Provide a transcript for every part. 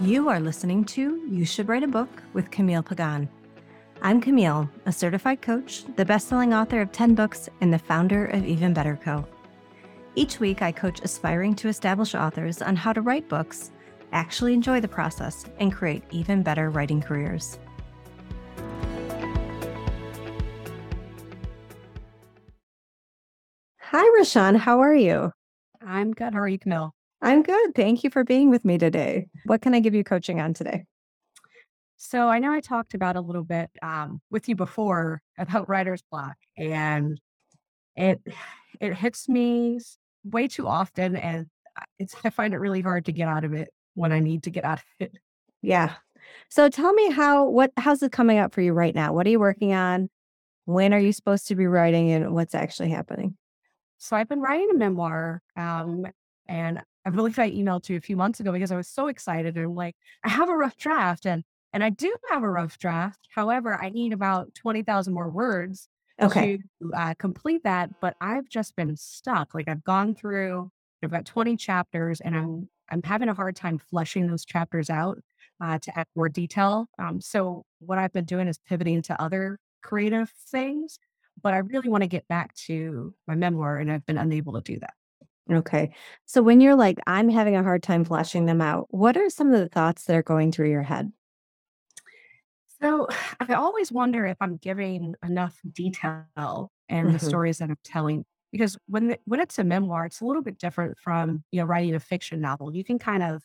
You are listening to You Should Write a Book with Camille Pagan. I'm Camille, a certified coach, the best-selling author of 10 books, and the founder of Even Better Co. Each week, I coach aspiring to establish authors on how to write books, actually enjoy the process, and create even better writing careers. Hi, RaShonne. How are you? I'm good. How are you, Camille? I'm good. Thank you for being with me today. What can I give you coaching on today? So I know I talked about a little bit um, with you before about writer's block, and it it hits me way too often, and it's I find it really hard to get out of it when I need to get out of it. Yeah. So tell me how what how's it coming up for you right now? What are you working on? When are you supposed to be writing, and what's actually happening? So I've been writing a memoir, um, and I believe I emailed to you a few months ago because I was so excited and I'm like, I have a rough draft and and I do have a rough draft. However, I need about 20,000 more words Okay. to uh, complete that, but I've just been stuck. Like I've gone through I've got 20 chapters and I'm I'm having a hard time fleshing those chapters out uh, to add more detail. Um, so what I've been doing is pivoting to other creative things, but I really want to get back to my memoir and I've been unable to do that. Okay. So when you're like, I'm having a hard time fleshing them out, what are some of the thoughts that are going through your head? So I always wonder if I'm giving enough detail in the hmm stories that I'm telling. Because when the, when it's a memoir, it's a little bit different from you know writing a fiction novel. You can kind of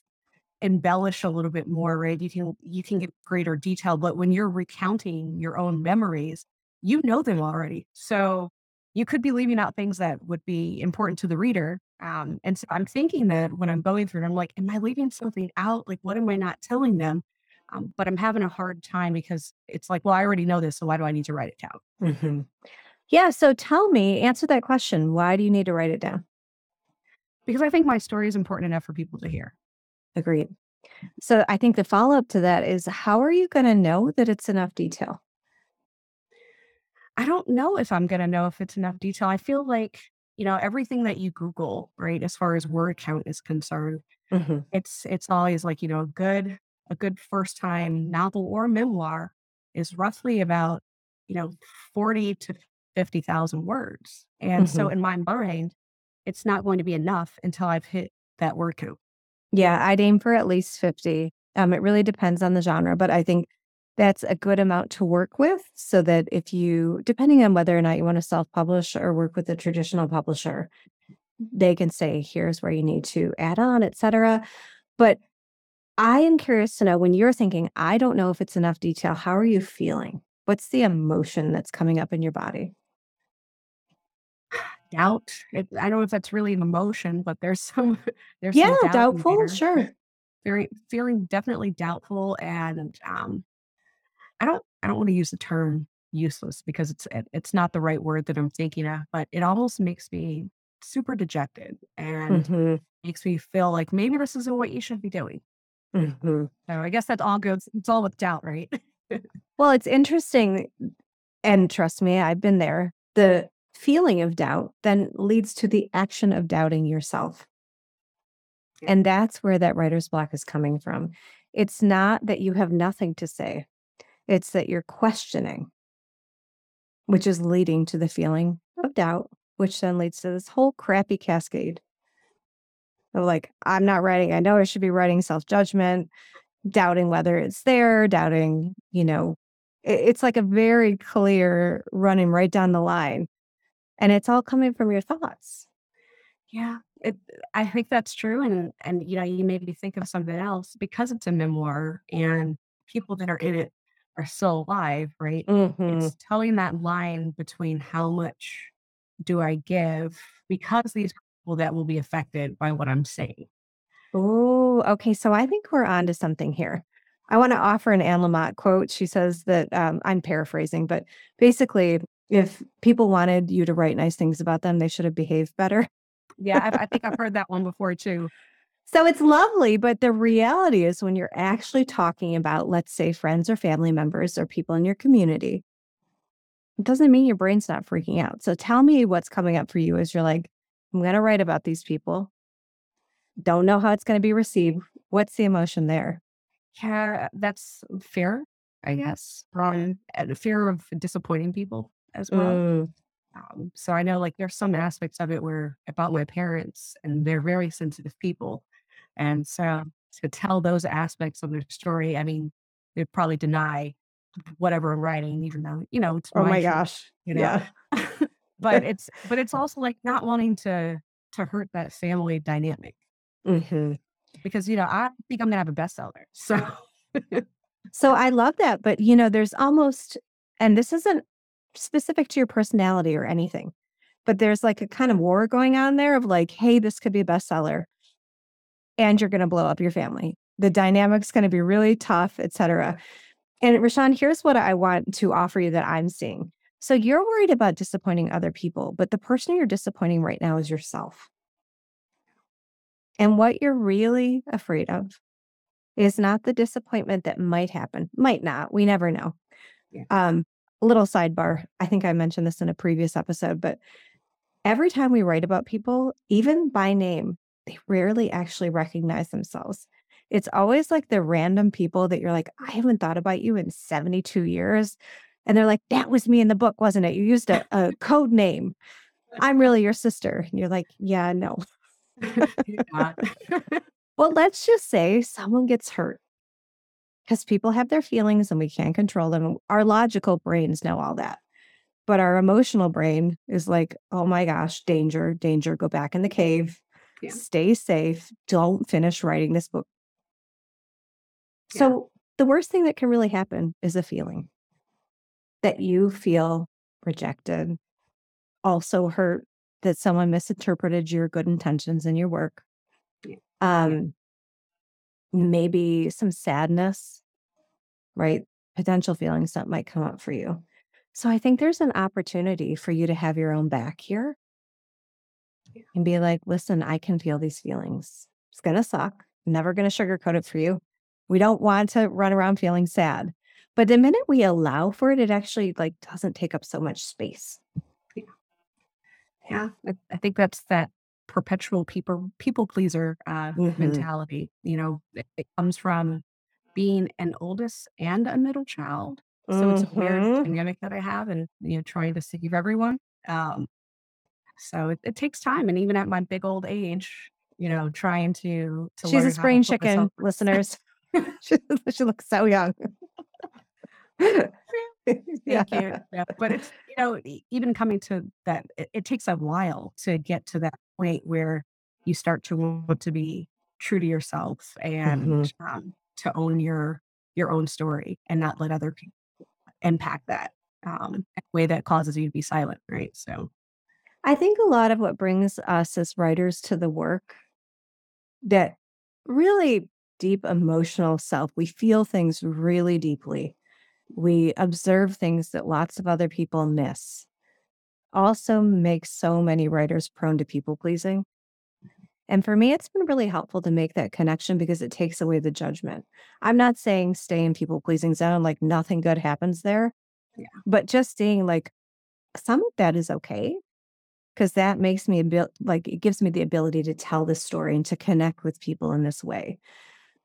embellish a little bit more, right? You can you can get greater detail, but when you're recounting your own memories, you know them already. So you could be leaving out things that would be important to the reader. Um, and so I'm thinking that when I'm going through it, I'm like, am I leaving something out? Like, what am I not telling them? Um, but I'm having a hard time because it's like, well, I already know this, so why do I need to write it down? hmm Yeah. So tell me, answer that question. Why do you need to write it down? Because I think my story is important enough for people to hear. Agreed. So I think the follow up to that is how are you going to know that it's enough detail? I don't know if I'm gonna know if it's enough detail. I feel like, you know, everything that you Google, right, as far as word count is concerned, hmm it's it's always like, you know, a good a good first time novel or memoir is roughly about, you know, 40 to 50,000 words. And so hmm in my mind, it's not going to be enough until I've hit that word count. Yeah, I'd aim for at least 50. Um, it really depends on the genre, but I think that's a good amount to work with so that if you, depending on whether or not you want to self publish or work with a traditional publisher, they can say, here's where you need to add on, et cetera. But I am curious to know when you're thinking, I don't know if it's enough detail, how are you feeling? What's the emotion that's coming up in your body? Doubt. It, I don't know if that's really an emotion, but there's some there's Yeah, some doubt doubtful, there. sure. Very feeling definitely doubtful and um I don't I don't want to use the term useless because it's it's not the right word that I'm thinking of, but it almost makes me super dejected and hmm makes me feel like maybe this isn't what you should be doing. hmm So I guess that all goes it's all with doubt, right? Well, it's interesting. And trust me, I've been there. The feeling of doubt then leads to the action of doubting yourself. And that's where that writer's block is coming from. It's not that you have nothing to say, it's that you're questioning, which is leading to the feeling of doubt, which then leads to this whole crappy cascade of like, I'm not writing. I know I should be writing self judgment, doubting whether it's there, doubting, you know, it's like a very clear running right down the line. And it's all coming from your thoughts. Yeah, it, I think that's true, and and you know, you made me think of something else because it's a memoir, and people that are in it are still alive, right? hmm It's telling that line between how much do I give because these people that will be affected by what I'm saying. Oh, okay. So I think we're on to something here. I want to offer an Anne Lamott quote. She says that um, I'm paraphrasing, but basically, if people wanted you to write nice things about them, they should have behaved better. Yeah, I, I think I've heard that one before too. So it's lovely, but the reality is when you're actually talking about, let's say, friends or family members or people in your community, it doesn't mean your brain's not freaking out. So tell me what's coming up for you as you're like, I'm going to write about these people. Don't know how it's going to be received. What's the emotion there? Yeah, that's fair, I guess. Um, and fear of disappointing people as well. Mm, Um, so I know like there's some aspects of it where about my parents and they're very sensitive people. And so to tell those aspects of their story, I mean, they'd probably deny whatever I'm writing, even though, you know, it's oh my my gosh. you know. Yeah. but it's but it's also like not wanting to to hurt that family dynamic hmm because you know, I think I'm gonna have a bestseller. So So I love that. But, you know, there's almost, and this isn't specific to your personality or anything, but there's like a kind of war going on there of like, hey, this could be a bestseller and you're going to blow up your family. The dynamic's going to be really tough, et cetera. And RaShonne, here's what I want to offer you that I'm seeing. So you're worried about disappointing other people, but the person you're disappointing right now is yourself. And what you're really afraid of is not the disappointment that might happen. Might not. We never know. Yeah. Um, little sidebar. I think I mentioned this in a previous episode, but every time we write about people, even by name, they rarely actually recognize themselves. It's always like the random people that you're like, I haven't thought about you in 72 years. And they're like, that was me in the book, wasn't it? You used a, a code name. I'm really your sister. And you're like, yeah, no. Well, let's just say someone gets hurt because people have their feelings and we can't control them. Our logical brains know all that. But our emotional brain is like, oh my gosh, danger, danger, go back in the cave, Yeah. stay safe, don't finish writing this book. Yeah. So, the worst thing that can really happen is a feeling that you feel rejected, also hurt that someone misinterpreted your good intentions in your work. Yeah. Um, maybe some sadness, right? Potential feelings that might come up for you. So I think there's an opportunity for you to have your own back here Yeah. and be like, listen, I can feel these feelings. It's going to suck. Never going to sugarcoat it for you. We don't want to run around feeling sad. But the minute we allow for it, it actually like doesn't take up so much space. Yeah, I, I think that's that perpetual people people pleaser uh, Mhm. mentality. You know, it, it comes from being an oldest and a middle child. So it's a weird Mhm. dynamic that I have, and you know, trying to save everyone. Um, so it, it takes time, and even at my big old age, you know, trying to to She's learn a how to spring chicken, listeners. she, she looks so young. Thank you. Yeah, but it's you know even coming to that, it, it takes a while to get to that point where you start to want to be true to yourself and Mhm. um, to own your your own story and not let other people impact that um, in a way that causes you to be silent. Right. So I think a lot of what brings us as writers to the work that really deep emotional self, we feel things really deeply. We observe things that lots of other people miss. Also makes so many writers prone to people pleasing. Mm-hmm. And for me, it's been really helpful to make that connection because it takes away the judgment. I'm not saying stay in people pleasing zone, like nothing good happens there, Yeah. but just seeing like some of that is okay because that makes me abil- like it gives me the ability to tell this story and to connect with people in this way.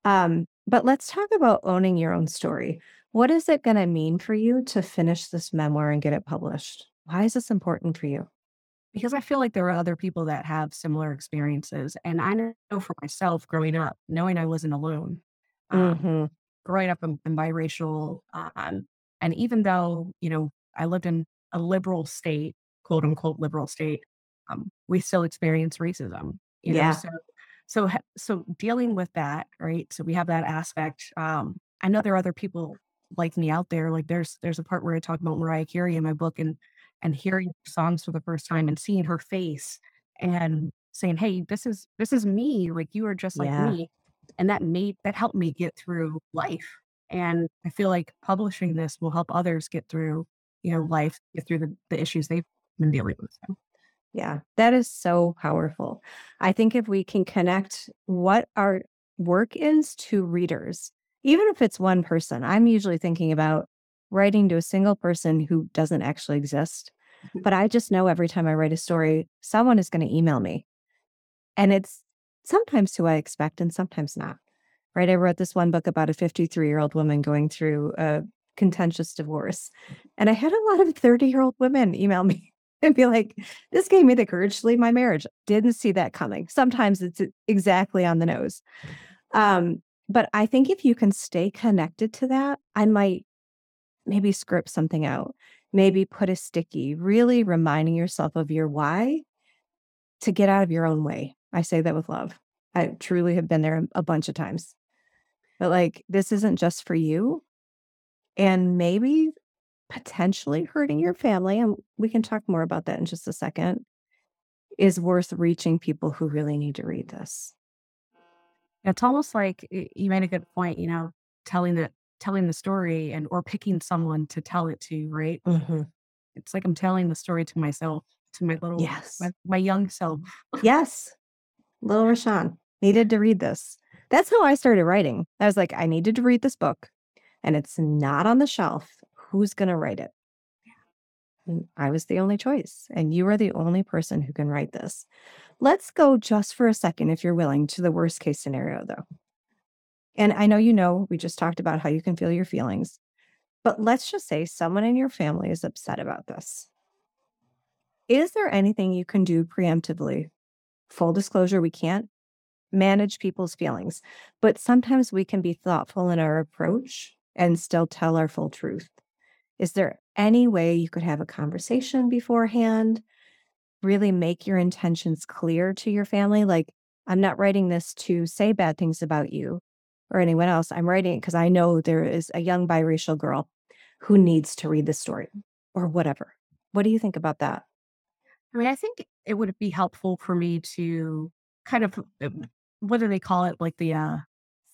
Um, but let's talk about owning your own story. What is it going to mean for you to finish this memoir and get it published? Why is this important for you? because I feel like there are other people that have similar experiences, and I know for myself growing up, knowing I wasn't alone. Um, Mhm. growing up in, in biracial, um, and even though you know I lived in a liberal state, quote unquote liberal state, um, we still experience racism. You know, Yeah. so so so dealing with that, right? So we have that aspect. Um, I know there are other people like me out there. Like there's there's a part where I talk about Mariah Carey in my book, and and hearing her songs for the first time and seeing her face and saying, "Hey, this is this is me. Like you are just like Yeah. me." and that made that helped me get through life and i feel like publishing this will help others get through you know life get through the, the issues they've been dealing with so, Yeah, that is so powerful. I think if we can connect what our work is to readers, even if it's one person, I'm usually thinking about writing to a single person who doesn't actually exist. Mhm. But I just know every time I write a story, someone is going to email me. And it's sometimes who I expect and sometimes not. right? I wrote this one book about a 53 year old woman going through a contentious divorce. And I had a lot of 30 year old women email me and be like, this gave me the courage to leave my marriage. Didn't see that coming. Sometimes it's exactly on the nose. Um, but I think if you can stay connected to that, I might maybe script something out, maybe put a sticky, really reminding yourself of your why to get out of your own way. I say that with love. I truly have been there a bunch of times. But like, this isn't just for you. And maybe potentially hurting your family, and we can talk more about that in just a second, is worth reaching people who really need to read this. It's almost like you made a good point, you know, telling the telling the story and or picking someone to tell it to, right? hmm It's like I'm telling the story to myself, to my little Yes. my, my young self. Yes. Little RaShonne needed to read this. That's how I started writing. I was like, I needed to read this book, and it's not on the shelf. Who's going to write it? And I was the only choice, and you are the only person who can write this. Let's go just for a second, if you're willing, to the worst case scenario, though. And I know you know, we just talked about how you can feel your feelings, but let's just say someone in your family is upset about this. Is there anything you can do preemptively? Full disclosure, we can't manage people's feelings, but sometimes we can be thoughtful in our approach and still tell our full truth. Is there any way you could have a conversation beforehand? Really make your intentions clear to your family? Like, I'm not writing this to say bad things about you or anyone else. I'm writing it because I know there is a young biracial girl who needs to read this story or whatever. What do you think about that? I mean, I think it would be helpful for me to kind of um, what do they call it? Like the uh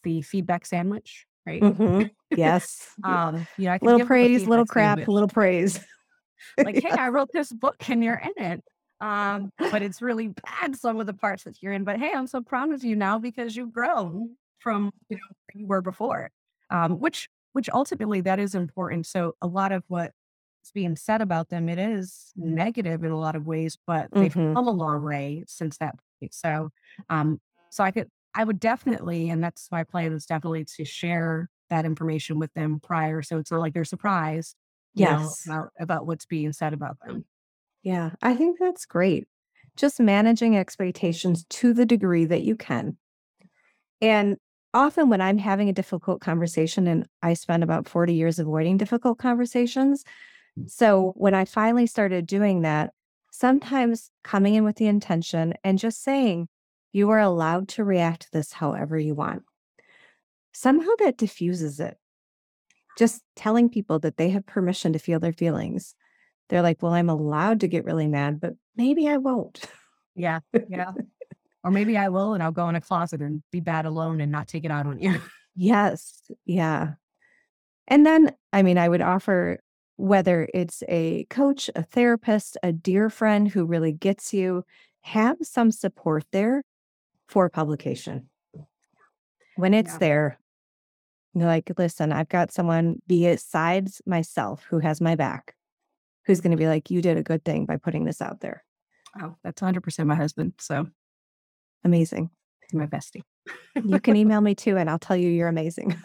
the feedback sandwich, right? Mm-hmm. Yes. Um, you know, I can Little praise, little crap, little praise. Like, hey, I wrote this book and you're in it. Um, but it's really bad some of the parts that you're in. But hey, I'm so proud of you now because you've grown from you know where you were before. Um, which which ultimately that is important. So a lot of what is being said about them, it is negative in a lot of ways, but they've Mhm. come a long way since that point. So um, so I could I would definitely, and that's my plan is definitely to share that information with them prior. So it's not like they're surprised you know, Yes. about about what's being said about them. Yeah, I think that's great. Just managing expectations to the degree that you can. And often when I'm having a difficult conversation, and I spend about 40 years avoiding difficult conversations. Mm. So when I finally started doing that, sometimes coming in with the intention and just saying, you are allowed to react to this however you want. Somehow that diffuses it. Just telling people that they have permission to feel their feelings. They're like, well, I'm allowed to get really mad, but maybe I won't. Yeah, yeah. Or maybe I will, and I'll go in a closet and be bad alone and not take it out on you. Yes. Yeah. And then, I mean, I would offer whether it's a coach, a therapist, a dear friend who really gets you, have some support there for publication. When it's Yeah. there, you're like, listen, I've got someone besides myself who has my back, who's going to be like, you did a good thing by putting this out there. Oh, that's 100% my husband. So Amazing. he's my bestie. You can email me too, and I'll tell you you're amazing.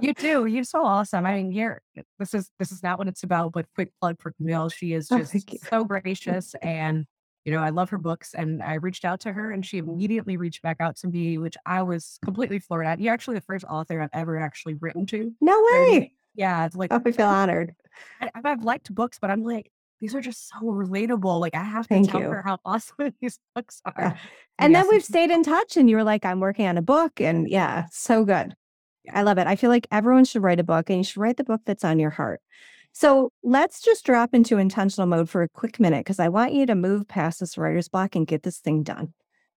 You do. You're so awesome. I mean, you're this is this is not what it's about, but quick plug for Camille. She is Oh, just you. so gracious and you know, I love her books and I reached out to her and she mm-hmm. immediately reached back out to me, which I was completely floored at. You're actually the first author I've ever actually written to. No And way. yeah, it's like Oh, I feel honored. I, I've liked books, but I'm like, these are just so relatable. Like I have to Thank tell you. her how awesome these books are. Yeah. So And then we've stayed in touch, and you were like, I'm working on a book. And yeah, so good. I love it. I feel like everyone should write a book, and you should write the book that's on your heart. So let's just drop into intentional mode for a quick minute because I want you to move past this writer's block and get this thing done.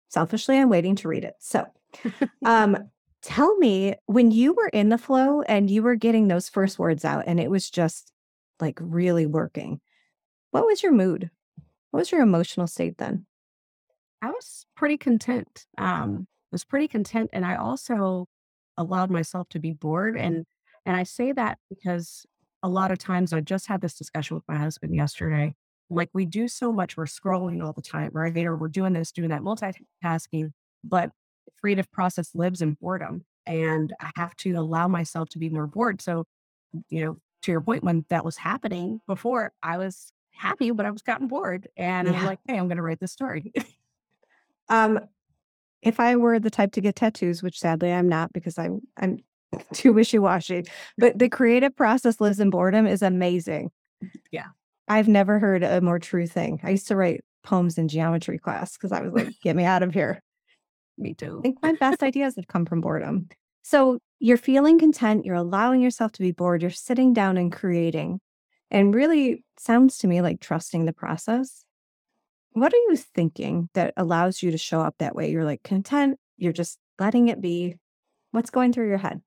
Selfishly, I'm waiting to read it. So, um, tell me when you were in the flow and you were getting those first words out, and it was just like really working. What was your mood? What was your emotional state then? I was pretty content. Um, I was pretty content, and I also allowed myself to be bored. And and I say that because a lot of times I just had this discussion with my husband yesterday. Like we do so much, we're scrolling all the time, right? Or we're doing this, doing that, multitasking. But creative process lives in boredom. and I have to allow myself to be more bored. So, you know, to your point, when that was happening before, I was happy, but I was gotten bored. And I'm like, hey, I'm going to write this story. Um, if I were the type to get tattoos, which sadly I'm not because I'm I'm too wishy-washy, but the creative process lives in boredom is amazing. Yeah. I've never heard a more true thing. I used to write poems in geometry class because I was like, get me out of here. Me too. I think my best ideas have come from boredom. So you're feeling content, you're allowing yourself to be bored, you're sitting down and creating. And really sounds to me like trusting the process. What are you thinking that allows you to show up that way? You're like content, you're just letting it be. What's going through your head?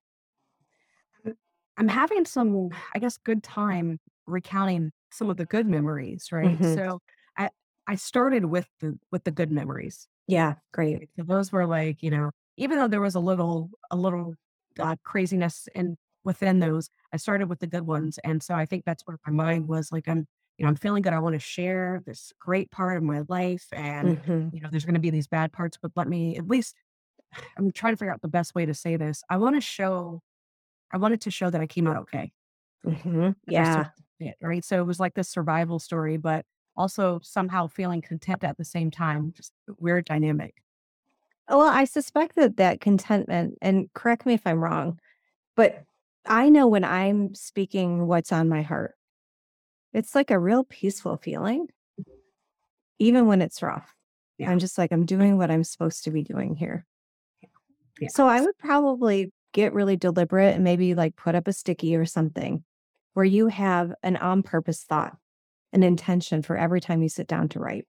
I'm having some, I guess, good time recounting some of the good memories, right? Mhm. So I I started with the with the good memories. Yeah, great. So those were like, you know, even though there was a little a little uh, craziness in within those, I started with the good ones, and so I think that's where my mind was like, I'm, you know, I'm feeling good. I want to share this great part of my life, and Mhm, you know, there's going to be these bad parts, but let me at least. I'm trying to figure out the best way to say this. I want to show. I wanted to show that I came out okay. mhm. Still Yeah. did, right? So it was like this survival story, but also somehow feeling content at the same time. Just weird dynamic. Well, I suspect that that contentment, and correct me if I'm wrong, but I know when I'm speaking what's on my heart, it's like a real peaceful feeling, even when it's rough. Yeah. I'm just like, I'm doing what I'm supposed to be doing here. Yeah. So I would probably get really deliberate and maybe like put up a sticky or something where you have an on purpose thought, an intention for every time you sit down to write.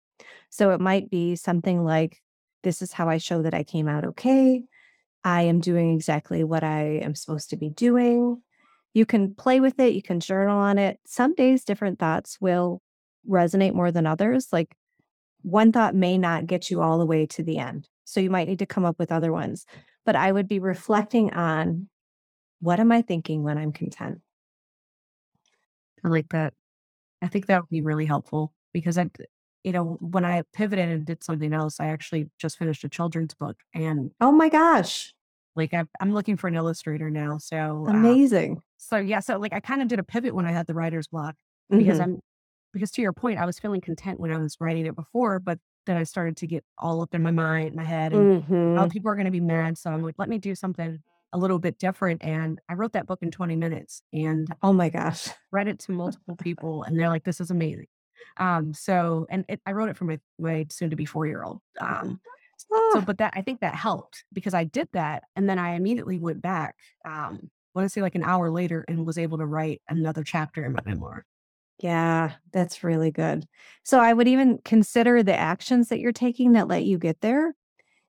So it might be something like, this is how I show that I came out okay. I am doing exactly what I am supposed to be doing. You can play with it, you can journal on it. Some days, different thoughts will resonate more than others. Like one thought may not get you all the way to the end. So you might need to come up with other ones. But I would be reflecting on what am I thinking when I'm content? I like that. I think that would be really helpful because I, you know, when I pivoted and did something else, I actually just finished a children's book and Oh my gosh, like I, I'm looking for an illustrator now. So, uh, amazing. so yeah, so like I kind of did a pivot when I had the writer's block because Mhm. I'm, because to your point, I was feeling content when I was writing it before, but then I started to get all up in my mind, my head, and oh, Mhm. people are going to be mad. So I'm like, let me do something a little bit different. And I wrote that book in 20 minutes and Oh my gosh. read it to multiple people, and they're like, this is amazing. Um, so, and it, I wrote it for my, my soon to be four year old. Um, so, Oh, but that, I think that helped because I did that. And then I immediately went back, um, I want to say like an hour later and was able to write another chapter in my memoir. Yeah, that's really good. So I would even consider the actions that you're taking that let you get there.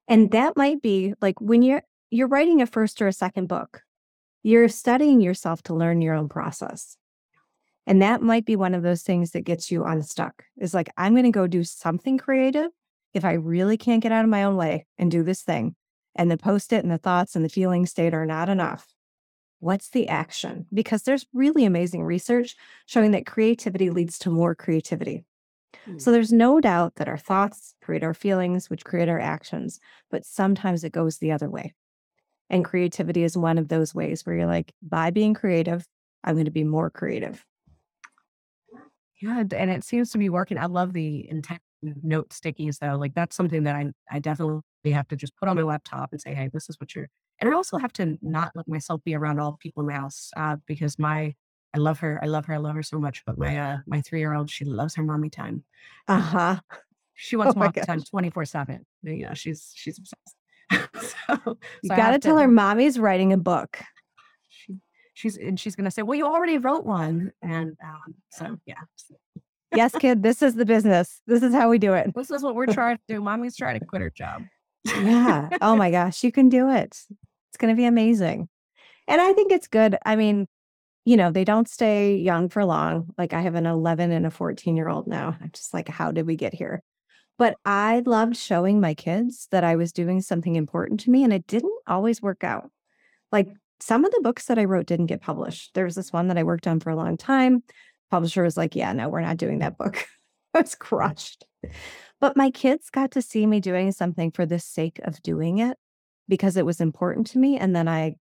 And that might be like when you're you're writing a first or a second book, you're studying yourself to learn your own process. And that might be one of those things that gets you unstuck. Is like, I'm going to go do something creative if I really can't get out of my own way and do this thing. And the post it and the thoughts and the feeling state are not enough. What's the action? Because there's really amazing research showing that creativity leads to more creativity. Hmm. So there's no doubt that our thoughts create our feelings, which create our actions, but sometimes it goes the other way. And creativity is one of those ways where you're like, by being creative, I'm going to be more creative. Yeah, and it seems to be working. I love the intent note stickies though. Like that's something that I I definitely have to just put on my laptop and say, hey, this is what you're. And I also have to not let myself be around all people in my house uh, because my I love her. I love her. I love her so much. But my uh my three year old, she loves her mommy time. Uh huh. She Oh wants my mommy time twenty four seven. You know, she's she's obsessed. so, You so I got to have tell her mommy's writing a book. She, she's and she's gonna say, well, you already wrote one, and um, so yeah. Yes, kid, this is the business. This is how we do it. This is what we're trying to do. Mommy's trying to quit her job. Yeah. Oh my gosh, you can do it. It's going to be amazing. And I think it's good. I mean, you know, they don't stay young for long. Like I have an 11 and a 14 year old now. I'm just like, how did we get here? But I loved showing my kids that I was doing something important to me and it didn't always work out. Like some of the books that I wrote didn't get published. There was this one that I worked on for a long time. Publisher was like, yeah, no, we're not doing that book. I was mm. crushed. But my kids got to see me doing something for the sake of doing it because it was important to me. And then I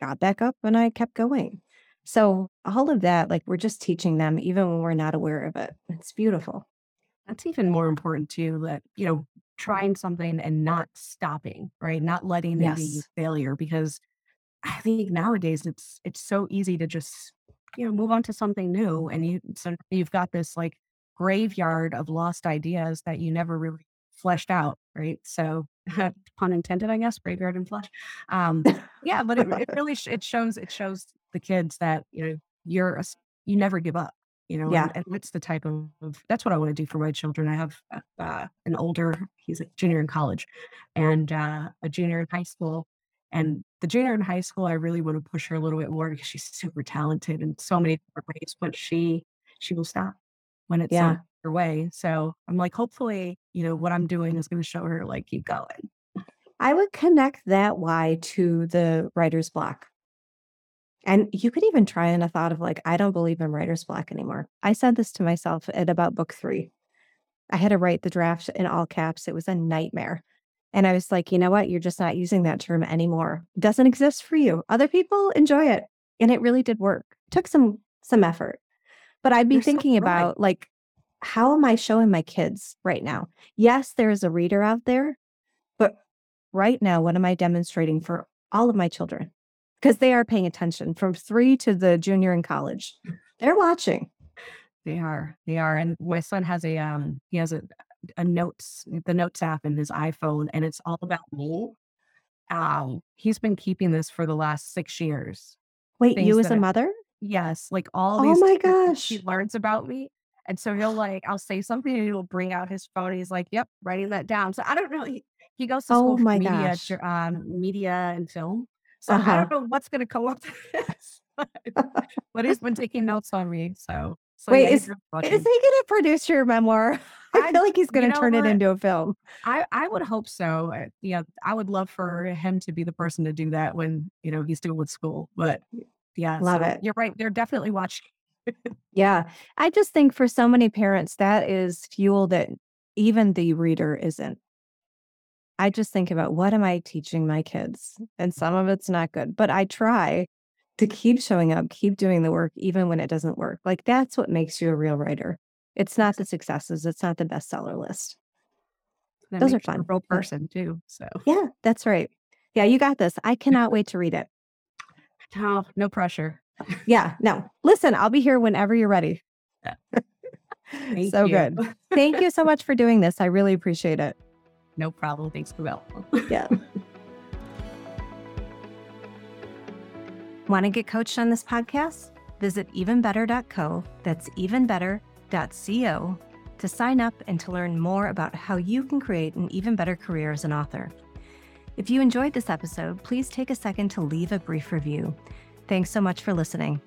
got back up and I kept going. So all of that, like we're just teaching them even when we're not aware of it. It's beautiful. That's even more important too, that, you know, trying something and not stopping, right? Not letting it be failure because I think nowadays it's it's so easy to just, you know, move on to something new and you so you've got this like graveyard of lost ideas that you never really fleshed out, right? So pun intended, I guess, graveyard and flesh. Um, yeah, but it, it really sh- it shows it shows the kids that you know you're a, you never give up, you know, Yeah. and that's the type of, of that's what I want to do for my children. I have uh, uh, an older, he's a junior in college, and uh, a junior in high school. And the junior in high school, I really want to push her a little bit more because she's super talented in so many different ways, but she she will stop when it's Yeah. not her way. So I'm like, hopefully, you know, what I'm doing is going to show her like keep going. I would connect that why to the writer's block. And you could even try in a thought of like, I don't believe in writer's block anymore. I said this to myself at about book three. I had to write the draft in all caps. It was a nightmare. And I was like, you know what? You're just not using that term anymore. It doesn't exist for you. Other people enjoy it. And it really did work. took some some effort. But I'd be You're thinking right. about like, how am I showing my kids right now? Yes, there is a reader out there, but right now, what am I demonstrating for all of my children? Because they are paying attention from three to the junior in college. They're watching. They are. They are. And my son has a um he has a a notes the notes app in his iPhone and it's all about me. Um he's been keeping this for the last six years. Wait, Things you as a mother? yes, like all Oh these my gosh. he learns about me. And so he'll like I'll say something and he'll bring out his phone. He's like, Yep, writing that down. So I don't know. He, he goes to Oh school for my media gosh. um media and film. So I Uh-huh. don't know what's gonna come up to this. but he's been taking notes on me. So so Wait, yeah, is is he gonna produce your memoir? I I feel like he's gonna know turn it into a film. I I would hope so. Uh, yeah, I would love for him to be the person to do that when, you know, he's still with school. But yeah, Love so it. you're right. They're definitely watching. Yeah. I just think for so many parents, that is fuel that even the reader isn't. I just think about what am I teaching my kids? And some of it's not good, but I try to keep showing up, keep doing the work, even when it doesn't work. Like that's what makes you a real writer. It's not the successes, it's not the bestseller list. That Those are fun. real person too. So Yeah, that's right. Yeah, you got this. I cannot wait to read it. no, no pressure. Yeah, no. Listen, I'll be here whenever you're ready. So you. good. Thank you so much for doing this. I really appreciate it. No problem. Thanks for that. Yeah. Want to get coached on this podcast? Visit evenbetter.co, that's evenbetter.co, to sign up and to learn more about how you can create an even better career as an author. If you enjoyed this episode, please take a second to leave a brief review. Thanks so much for listening.